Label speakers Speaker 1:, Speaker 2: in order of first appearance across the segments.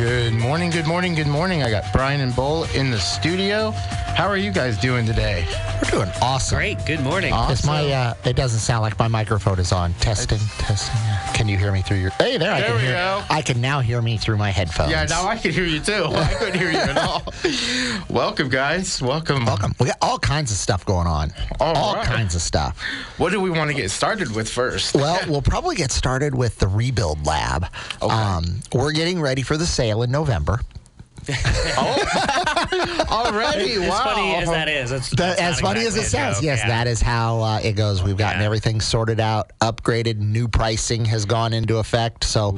Speaker 1: Good morning, good morning, good morning. I got Brian and Bull in the studio. How are you guys doing today?
Speaker 2: We're doing awesome.
Speaker 3: Great. Good morning.
Speaker 2: Is my uh, it doesn't sound like my microphone is on. Testing, testing. Can you hear me through your? Hey, there, I
Speaker 1: There
Speaker 2: can
Speaker 1: we
Speaker 2: hear.
Speaker 1: go.
Speaker 2: I can now hear me through my headphones.
Speaker 1: Yeah, now I can hear you too. I couldn't hear you at all. Welcome, guys. Welcome.
Speaker 2: Welcome. We got all kinds of stuff going on.
Speaker 1: All right.
Speaker 2: kinds of stuff.
Speaker 1: What do we want to get started with first?
Speaker 2: Well, we'll probably get started with the rebuild lab. Um, we're getting ready for the sale in November.
Speaker 1: Already,
Speaker 3: as
Speaker 1: wow.
Speaker 3: funny as that is, it's,
Speaker 2: That- as
Speaker 3: not
Speaker 2: funny as it sounds,
Speaker 3: joke,
Speaker 2: yes,
Speaker 3: yeah.
Speaker 2: that is how uh, it goes. We've gotten
Speaker 3: Yeah.
Speaker 2: everything sorted out, upgraded, new pricing has gone into effect. So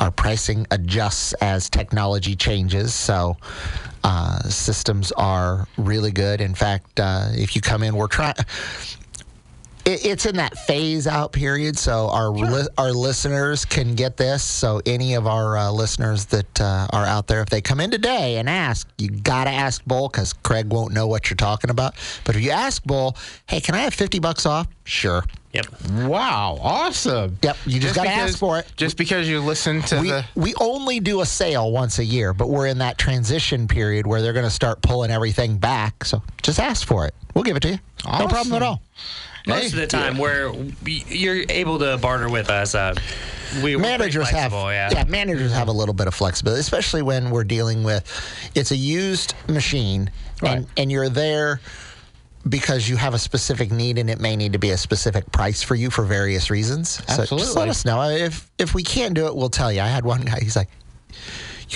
Speaker 2: our pricing adjusts as technology changes. So uh, systems are really good. In fact, uh, if you come in, we're trying. It, it's in that phase out period, so our li- our listeners can get this. So any of our uh, listeners that uh, are out there, if they come in today and ask, you gotta ask Bull because Craig won't know what you're talking about. But if you ask Bull, hey, can I have fifty bucks off? Sure.
Speaker 3: Yep.
Speaker 1: Wow, awesome.
Speaker 2: Yep, you just gotta
Speaker 1: because-
Speaker 2: ask for it.
Speaker 1: Just because you listen to
Speaker 2: We,
Speaker 1: the.
Speaker 2: we only do a sale once a year, but we're in that transition period where they're going to start pulling everything back. So just ask for it. We'll give it to you. No problem at all.
Speaker 3: Most
Speaker 1: Hey,
Speaker 3: of the time, where we- you're able to barter with us, uh, we
Speaker 2: managers have
Speaker 3: flexible, yeah.
Speaker 2: managers have a little bit of flexibility especially when we're dealing with it's a used machine and
Speaker 1: Right.
Speaker 2: and you're there because you have a specific need and it may need to be a specific price for you for various reasons. So just let us know. If if we can't do it we'll tell you. I had one guy he's like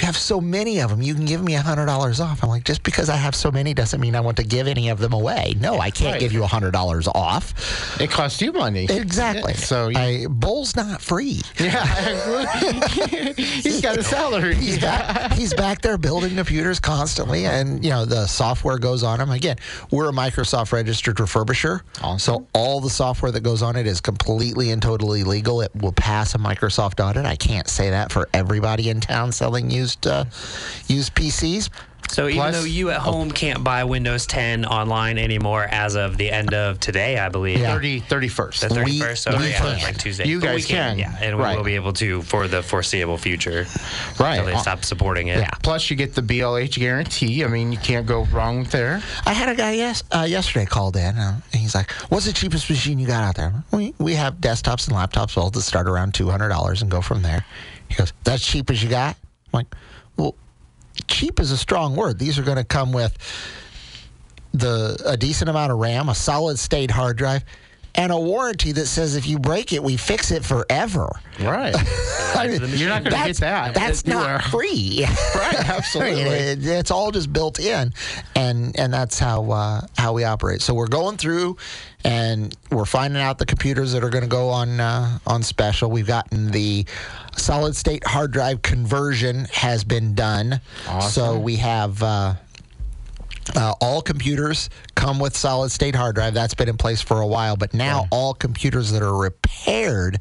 Speaker 2: you have so many of them. You can give me a hundred dollars off. I'm like, just because I have so many doesn't mean I want to give any of them away. No, I can't
Speaker 1: Right.
Speaker 2: give you a hundred dollars off.
Speaker 1: It costs you money.
Speaker 2: Exactly.
Speaker 1: Yeah, so you-
Speaker 2: I, Bull's not free.
Speaker 1: Yeah, he's got a salary.
Speaker 2: He's back. He's back there building computers constantly, and you know the software goes on them. Again, we're a Microsoft registered refurbisher, so all the software that goes on it is completely and totally legal. It will pass a Microsoft audit. I can't say that for everybody in town selling used uh, used PCs.
Speaker 3: So even
Speaker 1: Plus-
Speaker 3: though you at home can't buy Windows 10 online anymore as of the end of today, I believe.
Speaker 2: Yeah.
Speaker 1: 30, 31st.
Speaker 3: The
Speaker 2: We-
Speaker 3: 31st, so
Speaker 2: we
Speaker 3: yeah,
Speaker 2: can.
Speaker 3: like Tuesday.
Speaker 1: You
Speaker 3: But we
Speaker 1: guys can.
Speaker 3: yeah, and we will be able to for the foreseeable future.
Speaker 1: Right.
Speaker 3: Until they stop supporting it.
Speaker 2: Yeah.
Speaker 1: Plus, you get the BLH guarantee. I mean, you can't go wrong there.
Speaker 2: I had a guy yes uh, yesterday called in, uh, and he's like, "What's the cheapest machine you got out there?" We we have desktops and laptops sold that start around two hundred dollars and go from there. He goes, "That's cheap as you got." I'm like, "Well, cheap is a strong word. These are going to come with the a decent amount of RAM, a solid state hard drive." And a warranty that says if you break it, we fix it forever.
Speaker 1: Right.
Speaker 2: I mean,
Speaker 1: You're not going to get that.
Speaker 2: That's
Speaker 1: You
Speaker 2: not
Speaker 1: are-
Speaker 2: free.
Speaker 1: Right, absolutely.
Speaker 2: It- it's all just built in, and and that's how uh, how we operate. So we're going through, and we're finding out the computers that are going to go on uh, on special. We've gotten the solid state hard drive conversion has been done.
Speaker 1: Awesome.
Speaker 2: So we have. Uh, uh, all computers come with solid state hard drive. That's been in place for a while, but now all computers that are repaired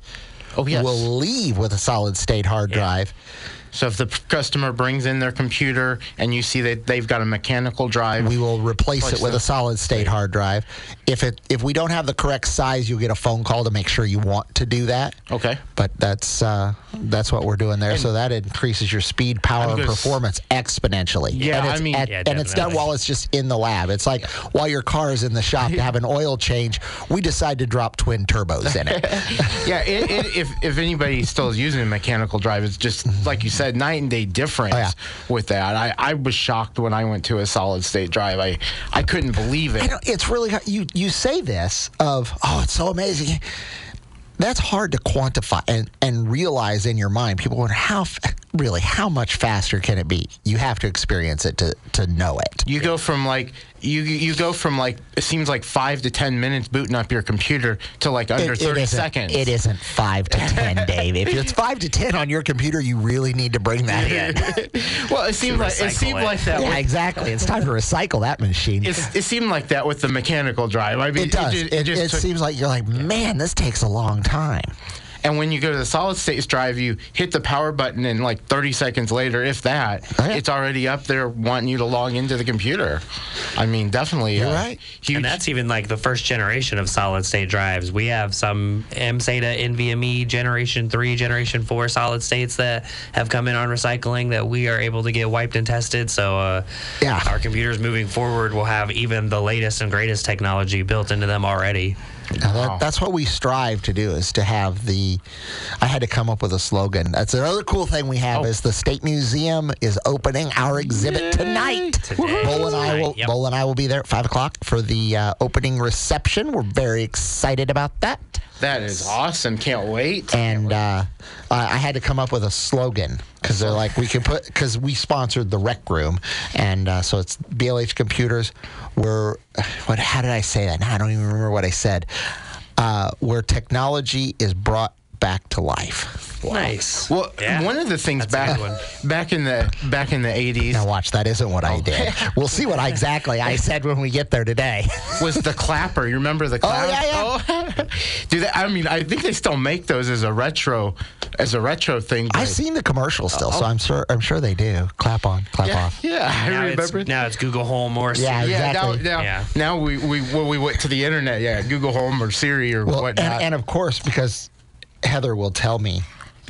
Speaker 1: Oh, yes.
Speaker 2: will leave with a solid state hard drive.
Speaker 1: So if the customer brings in their computer and you see that they've got a mechanical drive,
Speaker 2: We will replace
Speaker 1: Replace
Speaker 2: it with
Speaker 1: the-
Speaker 2: a solid state hard drive. If it if we don't have the correct size, you'll get a phone call to make sure you want to do that.
Speaker 1: okay.
Speaker 2: But that's uh, that's what we're doing there. so that increases your speed, power, and performance exponentially.
Speaker 1: Yeah,
Speaker 2: and it's
Speaker 1: I mean-
Speaker 2: at-
Speaker 3: Yeah,
Speaker 2: and it's done while it's just in the lab. It's like while your car is in the shop to have an oil change, we decide to drop twin turbos in it.
Speaker 1: Yeah, it, it, if if anybody still is using a mechanical drive, it's just like you said, night and day difference
Speaker 2: Oh, yeah.
Speaker 1: with that. I, I was shocked when I went to a solid state drive. I I couldn't believe it.
Speaker 2: It's really hard. You you say this of oh it's so amazing. That's hard to quantify and, and realize in your mind. People wonder how f- really, how much faster can it be? You have to experience it to to know it.
Speaker 1: You go from like you you go from like it seems like five to ten minutes booting up your computer to like under
Speaker 2: It- it
Speaker 1: thirty seconds.
Speaker 2: It isn't five to ten, Dave. If it's five to ten on your computer, you really need to bring that in.
Speaker 1: Well, it seemed like it
Speaker 3: recycle
Speaker 1: seemed
Speaker 3: it.
Speaker 1: like that.
Speaker 2: yeah,
Speaker 1: with-
Speaker 2: exactly. It's time to recycle that machine.
Speaker 1: it's, it seemed like that with the mechanical drive. I mean,
Speaker 2: it does.
Speaker 1: ju-
Speaker 2: It,
Speaker 1: just
Speaker 2: it
Speaker 1: took-
Speaker 2: seems like you're like, man, this takes a long time.
Speaker 1: And when you go to the solid state drive, you hit the power button, and like 30 seconds later, if that,
Speaker 2: Oh, yeah.
Speaker 1: it's already up there wanting you to log into the computer. I mean, definitely.
Speaker 2: You're
Speaker 1: uh,
Speaker 2: right.
Speaker 1: Huge.
Speaker 3: And that's even like the first generation of solid state drives. We have some MSATA NVMe Generation 3, Generation 4 solid states that have come in on recycling that we are able to get wiped and tested. So, uh,
Speaker 2: Yeah.
Speaker 3: our computers moving forward will have even the latest and greatest technology built into them already.
Speaker 2: That, that's what we strive to do is to have the i had to come up with a slogan that's another cool thing we have
Speaker 1: Oh.
Speaker 2: is the state museum is opening our exhibit tonight
Speaker 3: Today.
Speaker 2: Bull and I will
Speaker 3: yep.
Speaker 2: Bull and I will be there at five o'clock for the uh, opening reception. We're very excited about that.
Speaker 1: That is awesome. Can't wait.
Speaker 2: And uh, I had to come up with a slogan because they're like we can put because we sponsored the rec room, and uh, so it's BLH Computers. We're what? How did I say that? Now I don't even remember what I said. Uh, where technology is brought back to life.
Speaker 3: Nice.
Speaker 1: Well,
Speaker 3: Yeah.
Speaker 1: one of the things
Speaker 3: That's
Speaker 1: back
Speaker 3: one.
Speaker 1: back in the back in the 80s
Speaker 2: Now watch, that isn't what I oh. did. We'll see what I, exactly I said when we get there today.
Speaker 1: was the clapper. You remember the clapper?
Speaker 2: Oh yeah,
Speaker 1: yeah. Oh. Do they? I mean, I think they still make those as a retro, as a retro thing.
Speaker 2: I've seen the commercial still, so I'm sure I'm sure they do. Clap on, clap
Speaker 1: Yeah,
Speaker 2: off.
Speaker 1: yeah. I
Speaker 3: now,
Speaker 1: remember.
Speaker 3: it's, now it's Google Home or Siri.
Speaker 1: yeah,
Speaker 2: exactly.
Speaker 1: now, now,
Speaker 3: Yeah.
Speaker 1: now we we well, we went to the internet. Yeah, Google Home or Siri or
Speaker 2: Well,
Speaker 1: whatnot.
Speaker 2: and, and of course, because Heather will tell me,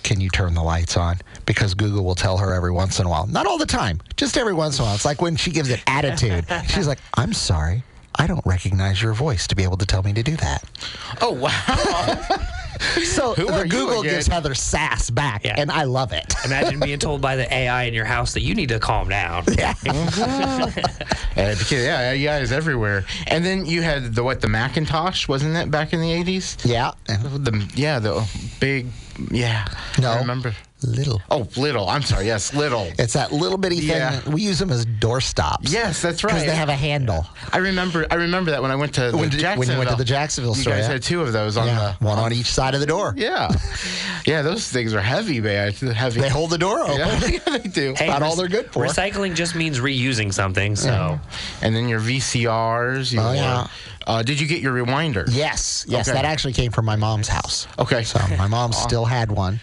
Speaker 2: "Can you turn the lights on?" Because Google will tell her every once in a while, not all the time, just every once in a while. It's like when she gives it attitude. She's like, "I'm sorry, I don't recognize your voice to be able to tell me to do that."
Speaker 1: oh wow!
Speaker 2: So the Google
Speaker 1: again?
Speaker 2: gives Heather sass back,
Speaker 3: Yeah.
Speaker 2: and I love it.
Speaker 3: Imagine being told by the AI in your house that you need to calm down.
Speaker 2: Mm-hmm.
Speaker 1: Yeah. Because, yeah, AI is everywhere. And then you had the what the Macintosh wasn't that back in the eighties?
Speaker 2: yeah.
Speaker 1: The yeah the big yeah.
Speaker 2: No.
Speaker 1: I remember.
Speaker 2: Little.
Speaker 1: Oh, little. I'm sorry. Yes, little.
Speaker 2: It's that little bitty thing.
Speaker 1: Yeah.
Speaker 2: We use them as door stops.
Speaker 1: Yes, that's right.
Speaker 2: Because they have a handle.
Speaker 1: I remember. I remember that when I went to the
Speaker 2: When did- when you went to the Jacksonville store,
Speaker 1: you
Speaker 2: store,
Speaker 1: guys
Speaker 2: yeah.
Speaker 1: had two of those on
Speaker 2: Yeah.
Speaker 1: the
Speaker 2: One on each side of the door.
Speaker 1: Yeah, yeah. Those things are heavy, man. Heavy.
Speaker 2: They hold the door open.
Speaker 1: Yeah, yeah, they do.
Speaker 3: Hey,
Speaker 2: Not all they're good for.
Speaker 3: Recycling just means reusing something. So
Speaker 1: And then your VCRs. Your,
Speaker 2: Oh, yeah.
Speaker 1: Uh, did you get your rewinder?
Speaker 2: Yes, yes,
Speaker 1: Okay.
Speaker 2: that actually came from my mom's house.
Speaker 1: Okay.
Speaker 2: So my mom still had one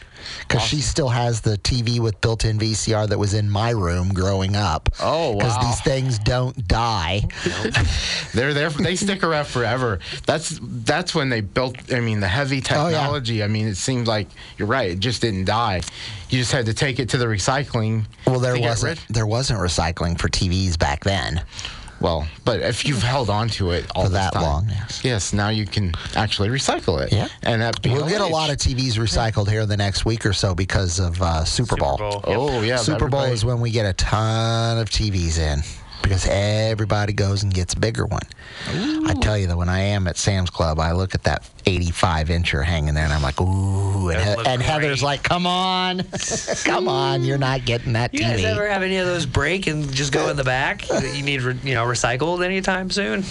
Speaker 2: because she still has the TV with built-in VCR that was in my room growing up.
Speaker 1: Oh, wow.
Speaker 2: Because these things don't die.
Speaker 1: They're there. They stick around forever. That's that's when they built. I mean, the heavy
Speaker 2: Oh, yeah.
Speaker 1: technology. I mean, it seemed like you're right. It just didn't die. You just had to take it to the recycling.
Speaker 2: Well, there wasn't there wasn't recycling for TVs back then.
Speaker 1: Well, but if you've held on to it all
Speaker 2: For
Speaker 1: this
Speaker 2: that
Speaker 1: time,
Speaker 2: long, yes.
Speaker 1: yes, now you can actually recycle it.
Speaker 2: Yeah.
Speaker 1: and that
Speaker 2: We'll get a lot of TVs recycled here in the next week or so because of uh, Super, Bowl.
Speaker 3: Bowl, yep.
Speaker 1: Oh yeah,
Speaker 2: Super Bowl is when we get a ton of TVs in because everybody goes and gets a bigger one. I tell you that when I am at Sam's Club, I look at that 85 incher hanging there and I'm like, ooh. And, He- and Heather's like, come on, come on, you're not getting that TV.
Speaker 3: you
Speaker 2: TV.
Speaker 3: guys ever have any of those break and just go in the back that you need re- you know recycled anytime soon?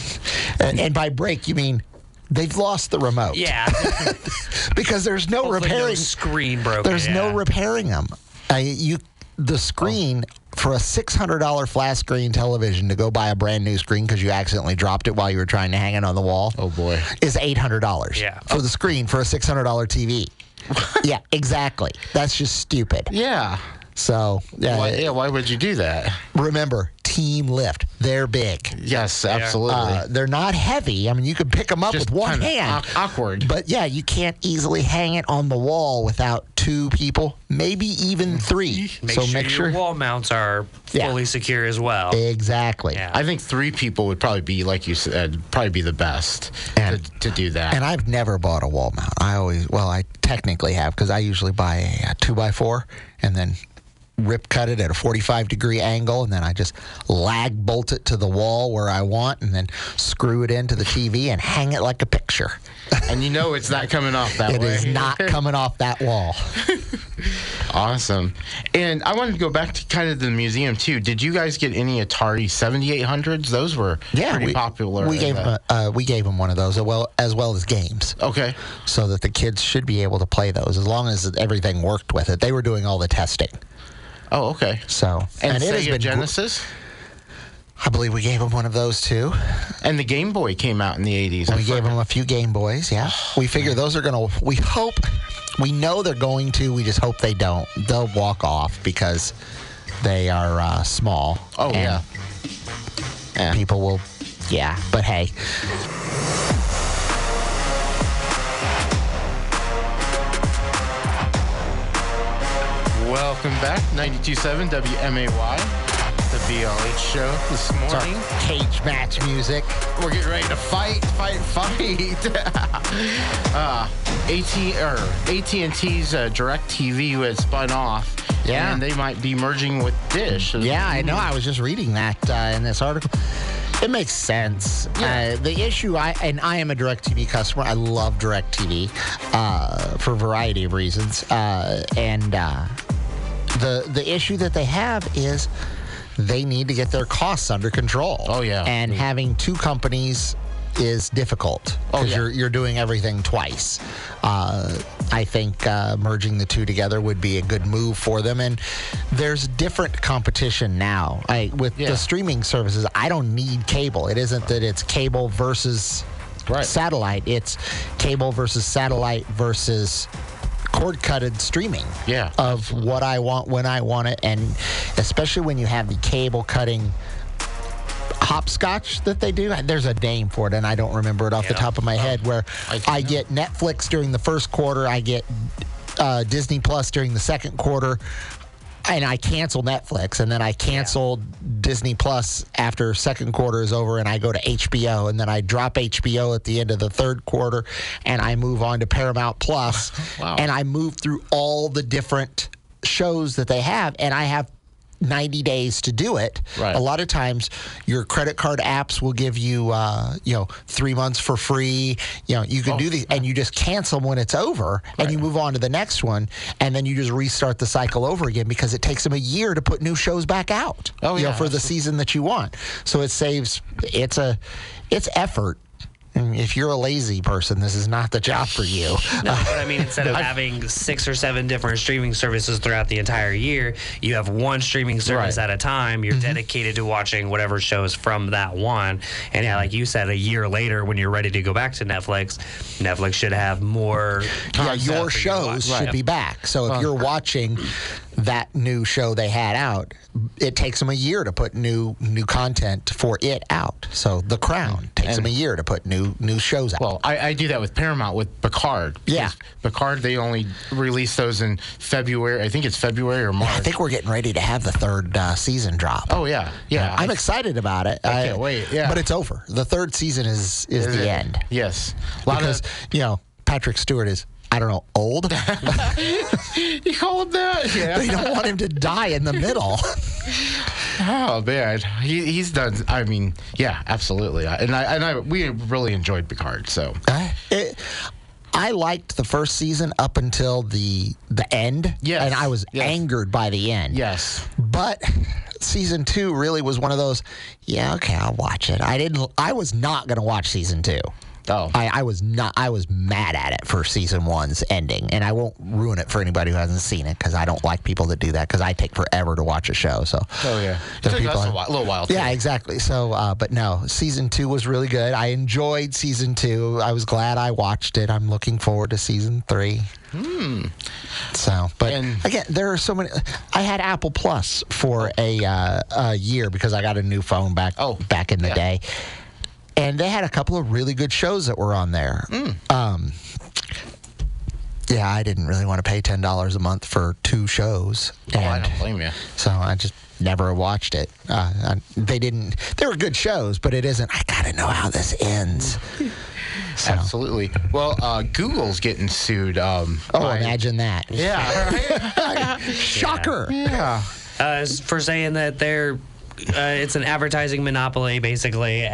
Speaker 2: and, and by break, you mean they've lost the remote.
Speaker 3: Yeah.
Speaker 2: Because there's no
Speaker 3: Hopefully no
Speaker 2: repairing.
Speaker 3: screen broken.
Speaker 2: There's no repairing them. I, you, the screen for a six hundred dollar flat screen television to go buy a brand new screen because you accidentally dropped it while you were trying to hang it on the wall.
Speaker 1: Oh, boy.
Speaker 2: is eight hundred dollars.
Speaker 3: Yeah.
Speaker 2: for the screen for a six hundred dollar TV. yeah, exactly. That's just stupid.
Speaker 1: Yeah.
Speaker 2: So yeah,
Speaker 1: Why, yeah. Why would you do that?
Speaker 2: remember, Team Lift. They're big.
Speaker 1: Yes, absolutely.
Speaker 2: Uh, they're not heavy. I mean, you can pick them up
Speaker 1: Just
Speaker 2: with one hand.
Speaker 1: awkward.
Speaker 2: But yeah, you can't easily hang it on the wall without two people, maybe even three.
Speaker 3: Make
Speaker 2: so
Speaker 3: sure
Speaker 2: make sure.
Speaker 3: your wall mounts are
Speaker 2: Yeah.
Speaker 3: fully secure as well.
Speaker 2: Exactly.
Speaker 3: Yeah.
Speaker 1: I think three people would probably be, like you said, probably be the best
Speaker 2: And-
Speaker 1: to, to do that.
Speaker 2: And I've never bought a wall mount. I always, well, I technically have because I usually buy a, a two by four and then rip cut it at a 45 degree angle and then I just lag bolt it to the wall where I want and then screw it into the TV and hang it like a picture.
Speaker 1: and you know it's not coming off that
Speaker 2: It
Speaker 1: way.
Speaker 2: is not coming off that wall.
Speaker 1: Awesome. And I wanted to go back to kind of the museum too. Did you guys get any Atari 7800s? Those were pretty
Speaker 2: we,
Speaker 1: popular.
Speaker 2: We gave them, uh, we gave them one of those as well as well as games.
Speaker 1: Okay.
Speaker 2: so that the kids should be able to play those as long as everything worked with it. They were doing all the testing.
Speaker 1: Oh, okay.
Speaker 2: So
Speaker 1: And,
Speaker 2: it has
Speaker 1: Sega
Speaker 2: been
Speaker 1: Genesis?
Speaker 2: I believe we gave him one of those too.
Speaker 1: And the Game Boy came out in the 80s.
Speaker 2: We gave him a few Game Boys. Yeah, we figure those are gonna. We hope. We know they're going to. We just hope they don't. They'll walk off because they are uh, small.
Speaker 1: Oh,
Speaker 2: and
Speaker 1: yeah. Yeah.
Speaker 2: People will. Yeah, but hey.
Speaker 1: Welcome back. 92.7 WMAY. The BLH show this morning.
Speaker 2: cage match music.
Speaker 1: We're getting ready to fight, fight, fight. uh, AT or AT&T's uh, DirecTV had spun off.
Speaker 2: Yeah.
Speaker 1: and they might be merging with Dish.
Speaker 2: Yeah, I know. I was just reading that uh, in this article. It makes sense.
Speaker 1: Yeah.
Speaker 2: Uh, the issue, I and I am a DirecTV customer. I love DirecTV uh, for a variety of reasons. Uh, and uh, the the issue that they have is they need to get their costs under control.
Speaker 1: Oh, yeah.
Speaker 2: And having two companies is difficult
Speaker 1: Oh,
Speaker 2: because
Speaker 1: yeah.
Speaker 2: you're you're doing everything twice. Uh, I think uh, merging the two together would be a good move for them. And there's different competition now. I, with
Speaker 1: Yeah.
Speaker 2: the streaming services, I don't need cable. It isn't that it's cable versus
Speaker 1: Right.
Speaker 2: satellite. It's cable versus satellite versus cord cutted streaming
Speaker 1: Yeah,
Speaker 2: of what I want when I want it, and especially when you have the cable cutting hopscotch that they do. There's a name for it, and I don't remember it off the top of my head. Where
Speaker 1: I
Speaker 2: I, get Netflix during the first quarter, I get uh, Disney Plus during the second quarter. And I cancel Netflix, and then I cancel Disney Plus after second quarter is over, and I go to HBO, and then I drop HBO at the end of the third quarter, and I move on to Paramount Plus,
Speaker 1: Wow.
Speaker 2: and I move through all the different shows that they have, and I have 90 days to do it.
Speaker 1: Right.
Speaker 2: A lot of times, your credit card apps will give you, uh, you know, three months for free. You know, you can
Speaker 1: Oh,
Speaker 2: do these, and you just cancel when it's over, and you move on to the next one, and then you just restart the cycle over again because it takes them a year to put new shows back out.
Speaker 1: Oh,
Speaker 2: you know,
Speaker 1: yeah,
Speaker 2: for the season that you want. So it saves. It's a, it's effort. And if you're a lazy person, this is not the job for you.
Speaker 3: No, but I mean, instead of having six or seven different streaming services throughout the entire year, you have one streaming service
Speaker 1: Right.
Speaker 3: at a time. You're mm-hmm. dedicated to watching whatever shows from that one. And yeah, like you said, a year later, when you're ready to go back to Netflix, Netflix should have more.
Speaker 2: yeah, your
Speaker 3: for you
Speaker 2: shows should
Speaker 3: Right.
Speaker 2: be back. So if you're watching that new show they had out, it takes them a year to put new new content for it out. So The Crown takes them a year to put new new shows out.
Speaker 1: Well, I, I do that with Paramount with Picard.
Speaker 2: Yeah.
Speaker 1: Picard, they only release those in February. I think it's February or March.
Speaker 2: I think we're getting ready to have the third uh, season drop.
Speaker 1: Oh, yeah. Yeah.
Speaker 2: I'm
Speaker 1: I-
Speaker 2: excited about it.
Speaker 1: I can't wait, yeah.
Speaker 2: but it's over. The third season is is,
Speaker 1: Is
Speaker 2: the
Speaker 1: it?
Speaker 2: end
Speaker 1: Yes. A lot
Speaker 2: because
Speaker 1: of,
Speaker 2: you know Patrick Stewart is I don't know old.
Speaker 1: you call him that? Yeah.
Speaker 2: they don't want him to die in the middle.
Speaker 1: Oh man, he, he's done. I mean, yeah, absolutely. I- And I and I we really enjoyed Picard. So eh.
Speaker 2: It, I liked the first season up until the the end,
Speaker 1: Yes,
Speaker 2: and I was
Speaker 1: yes.
Speaker 2: angered by the end.
Speaker 1: yes,
Speaker 2: But season two really was one of those. Yeah, okay, I'll watch it. I didn't. I was not going to watch season two.
Speaker 1: Oh.
Speaker 2: I, I was not. I was mad at it for season one's ending, and I won't ruin it for anybody who hasn't seen it because I don't like people that do that because I take forever to watch a show. So.
Speaker 1: Oh yeah, it took
Speaker 2: people
Speaker 1: us a, while, little while. Too.
Speaker 2: Yeah, exactly. So, uh, but no, season two was really good. I enjoyed season two. I was glad I watched it. I'm looking forward to season three. Hmm. So, but
Speaker 1: And-
Speaker 2: again, there are so many. I had Apple Plus for a, uh, a year because I got a new phone back
Speaker 1: Oh,
Speaker 2: back in the
Speaker 1: yeah.
Speaker 2: day, and they had a couple of really good shows that were on there. Um, yeah, I didn't really want to pay ten dollars a month for two shows.
Speaker 1: Oh, I
Speaker 2: and-
Speaker 1: don't blame you.
Speaker 2: so I just never watched it. Uh, I, they didn't. They were good shows, but it isn't. I gotta know how this ends. So,
Speaker 1: Absolutely. Well, uh, Google's getting sued. Um,
Speaker 2: oh,
Speaker 1: by-
Speaker 2: imagine that!
Speaker 1: Yeah.
Speaker 2: Shocker.
Speaker 1: yeah.
Speaker 3: uh, for saying that they're uh, it's an advertising monopoly basically.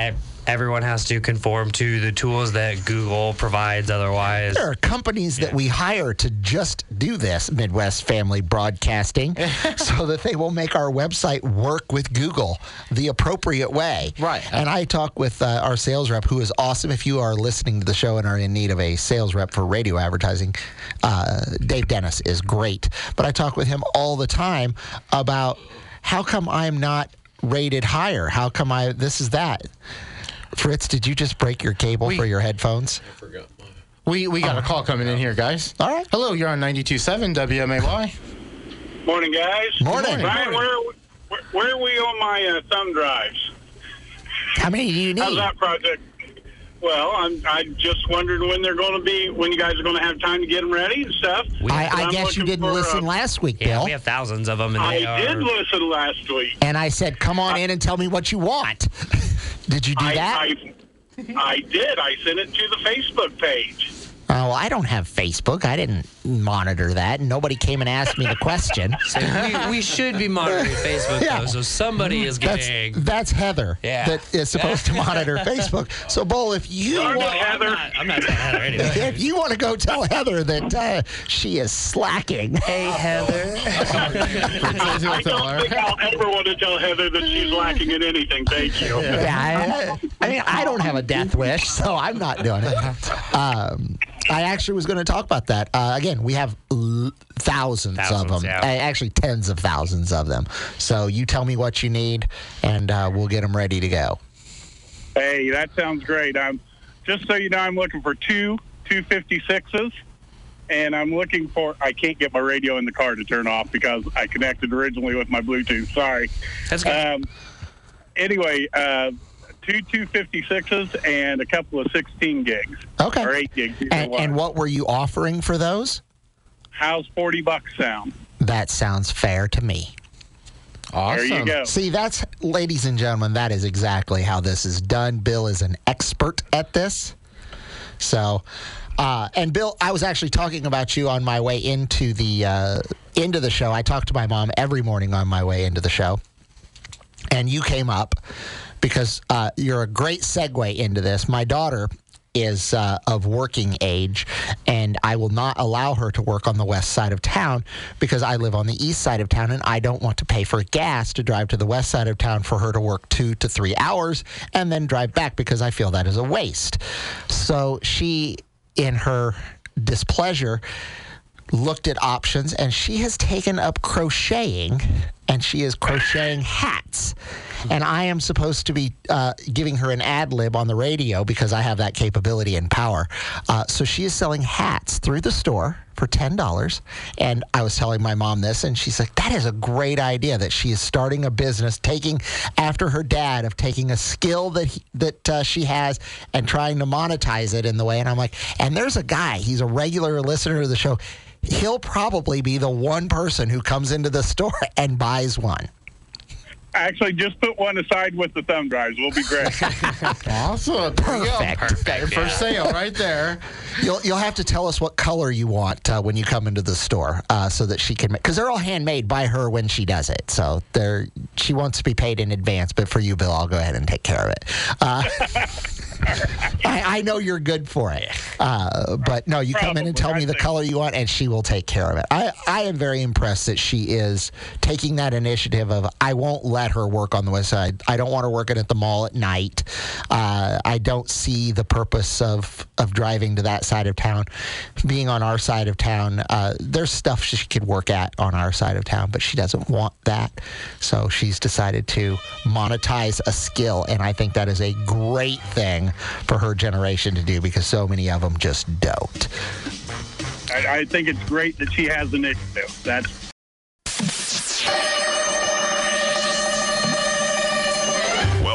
Speaker 3: Everyone has to conform to the tools that Google provides. Otherwise,
Speaker 2: There are companies that we hire to just do this, Midwest Family Broadcasting, so that they will make our website work with Google the appropriate way.
Speaker 1: Right.
Speaker 2: And I talk with uh, our sales rep, who is awesome. If you are listening to the show and are in need of a sales rep for radio advertising, uh, Dave Dennis is great. But I talk with him all the time about how come I'm not rated higher? How come I this is that? Fritz, did you just break your cable
Speaker 1: We-
Speaker 2: for your headphones?
Speaker 1: We we got a call coming in here, guys.
Speaker 2: All right.
Speaker 1: Hello, you're on 92.7 WMAY.
Speaker 4: Morning, guys.
Speaker 2: Morning.
Speaker 4: Ryan, where, where, where are we on my uh, thumb drives?
Speaker 2: How many do you need?
Speaker 4: How's that project? Well, I'm I'm just wondered when they're going to be, when you guys are going to have time to get them ready and stuff.
Speaker 3: We-
Speaker 2: I, I guess you didn't listen
Speaker 4: uh,
Speaker 2: last week,
Speaker 3: yeah,
Speaker 2: Bill.
Speaker 3: we have thousands of them, and
Speaker 4: I
Speaker 3: they are.
Speaker 4: did listen last week.
Speaker 2: and I said, "Come on in and tell me what you want." did you do
Speaker 4: I,
Speaker 2: that?
Speaker 4: I, I did. I sent it to the Facebook page.
Speaker 2: oh, I don't have Facebook. I didn't monitor that. Nobody came and asked me the question.
Speaker 3: So we, we should be monitoring Facebook
Speaker 2: Yeah.
Speaker 3: though, so somebody is
Speaker 2: That's
Speaker 3: getting.
Speaker 2: that's Heather
Speaker 3: Yeah.
Speaker 2: that is supposed to monitor Facebook. So, Bull, if you
Speaker 4: Darn it,
Speaker 2: want,
Speaker 3: I'm not, I'm not telling Heather anyway.
Speaker 2: if you want to go tell Heather that uh, she is slacking,
Speaker 3: Hey Heather.
Speaker 4: I don't think I'll ever want to tell Heather that she's lacking in anything. Thank you.
Speaker 2: Yeah, I, I mean, I don't have a death wish, so I'm not doing it. Um, I actually was going to talk about that. Uh, again, we have l- thousands, of them,
Speaker 3: yeah.
Speaker 2: Actually tens of thousands of them. So you tell me what you need, and uh, we'll get them ready to go.
Speaker 4: Hey, that sounds great. I'm just so you know, I'm looking for two 256s, and I'm looking for. I can't get my radio in the car to turn off because I connected originally with my Bluetooth. Sorry.
Speaker 3: That's good.
Speaker 4: Um, anyway, uh, two 256s and a couple of 16 gigs
Speaker 2: Okay.
Speaker 4: or eight gigs.
Speaker 2: And, and what were you offering for those?
Speaker 4: How's 40 bucks sound?
Speaker 2: That sounds fair to me.
Speaker 1: Awesome.
Speaker 4: There you go.
Speaker 2: See, that's, ladies and gentlemen, that is exactly how this is done. Bill is an expert at this. So, uh, and Bill, I was actually talking about you on my way into the uh, into the show. I talk to my mom every morning on my way into the show, and you came up because uh, you're a great segue into this. My daughter is uh, of working age, and I will not allow her to work on the west side of town because I live on the east side of town, and I don't want to pay for gas to drive to the west side of town for her to work two to three hours and then drive back because I feel that is a waste. So she, in her displeasure, looked at options and she has taken up crocheting and she is crocheting hats. And I am supposed to be uh, giving her an ad lib on the radio because I have that capability and power. Uh, so she is selling hats through the store for $10. And I was telling my mom this, and she's like, that is a great idea that she is starting a business, taking after her dad of taking a skill that, he, that uh, she has and trying to monetize it in the way. And I'm like, and there's a guy, he's a regular listener to the show he'll probably be the one person who comes into the store and buys one.
Speaker 4: Actually, just put one aside with the thumb drives. We'll be great.
Speaker 1: Awesome. Perfect.
Speaker 2: Perfect.
Speaker 1: Got your first sale right there.
Speaker 2: You'll you'll have to tell us what color you want uh, when you come into the store, uh, so that she can because they're all handmade by her when she does it. So they're she wants to be paid in advance, but for you, Bill, I'll go ahead and take care of it. Uh, I, I know you're good for it, uh, but no, you come in and tell me the color you want, and she will take care of it. I I am very impressed that she is taking that initiative of I won't let her work on the west side. I don't want her working at the mall at night. Uh, I don't see the purpose of of driving to that side of town. Being on our side of town, uh, there's stuff she could work at on our side of town, but she doesn't want that. So she's decided to monetize a skill, and I think that is a great thing for her generation to do because so many of them just don't.
Speaker 4: I, I think it's great that she has initiative. That's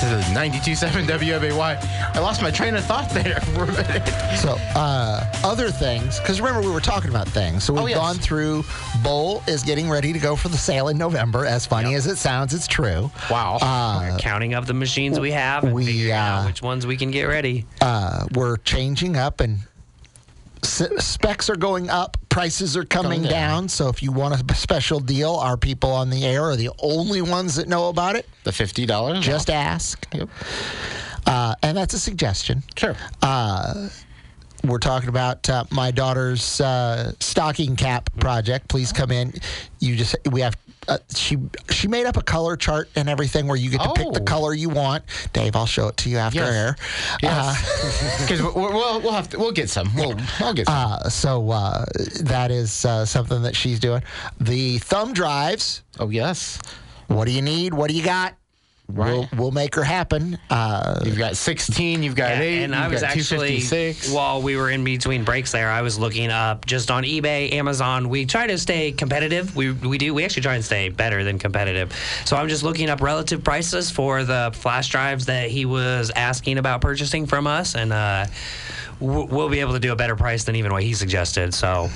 Speaker 1: to the 92.7 WMAY. I lost my train of thought there for a minute.
Speaker 2: So, uh, other things, because remember we were talking about things. So we've
Speaker 1: Oh, yes.
Speaker 2: gone through. Bowl is getting ready to go for the sale in November. As funny as it sounds, it's true.
Speaker 1: Wow.
Speaker 2: Uh,
Speaker 3: Counting up the machines we have and
Speaker 2: we,
Speaker 3: figuring out
Speaker 2: uh,
Speaker 3: which ones we can get ready.
Speaker 2: uh, we're changing up and s- specs are going up prices are coming
Speaker 1: Coming
Speaker 2: down.
Speaker 1: down.
Speaker 2: so if you want a special deal our people on the air are the only ones that know about it
Speaker 1: the $50.
Speaker 2: just ask
Speaker 1: Yep.
Speaker 2: uh, and that's a suggestion
Speaker 1: Sure.
Speaker 2: we're talking about uh, my daughter's uh, stocking cap project. Please come in. You just we have. Uh, she she made up a color chart and everything where you get to pick the
Speaker 1: Oh.
Speaker 2: color you want. Dave, I'll show it to you after
Speaker 1: Yes.
Speaker 2: air.
Speaker 1: Yes. Because we'll, we'll, we'll have to, we'll get some. We'll, I'll get some.
Speaker 2: Uh, so uh, that is uh, something that she's doing. The thumb drives.
Speaker 1: oh, yes.
Speaker 2: What do you need? What do you got? We'll,
Speaker 1: Right.
Speaker 2: we'll make her happen. Uh,
Speaker 1: You've got 16, you've got
Speaker 3: Yeah,
Speaker 1: 8,
Speaker 3: and I was
Speaker 1: got
Speaker 3: actually
Speaker 1: 256.
Speaker 3: while we were in between breaks there, I was looking up just on eBay, Amazon. We try to stay competitive. We we do. We actually try and stay better than competitive. So I'm just looking up relative prices for the flash drives that he was asking about purchasing from us, and uh, we'll be able to do a better price than even what he suggested. So.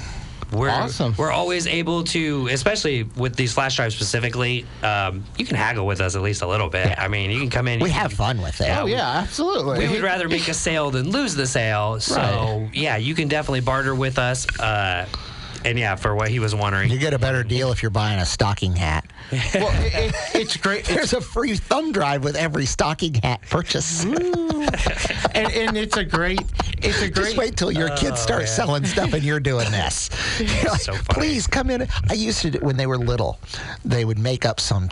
Speaker 3: We're,
Speaker 1: Awesome.
Speaker 3: we're always able to, especially with these flash drives specifically. Um, you can haggle with us at least a little bit. I mean, you can come in.
Speaker 2: we
Speaker 3: you can-
Speaker 2: have fun with it.
Speaker 3: Yeah,
Speaker 1: oh, yeah, absolutely.
Speaker 3: we would rather make a sale than lose the sale. So
Speaker 1: Right.
Speaker 3: yeah, you can definitely barter with us. Uh, and yeah, for what he was wondering.
Speaker 2: You get a better deal if you're buying a stocking hat.
Speaker 1: well, it, it, it's great. It's,
Speaker 2: There's a free thumb drive with every stocking hat purchase.
Speaker 1: and, and it's a great, it's a great.
Speaker 2: Just wait till your oh, kids start selling stuff and you're doing this. You're like,
Speaker 3: so funny.
Speaker 2: Please come in. I used to, when they were little, they would make up some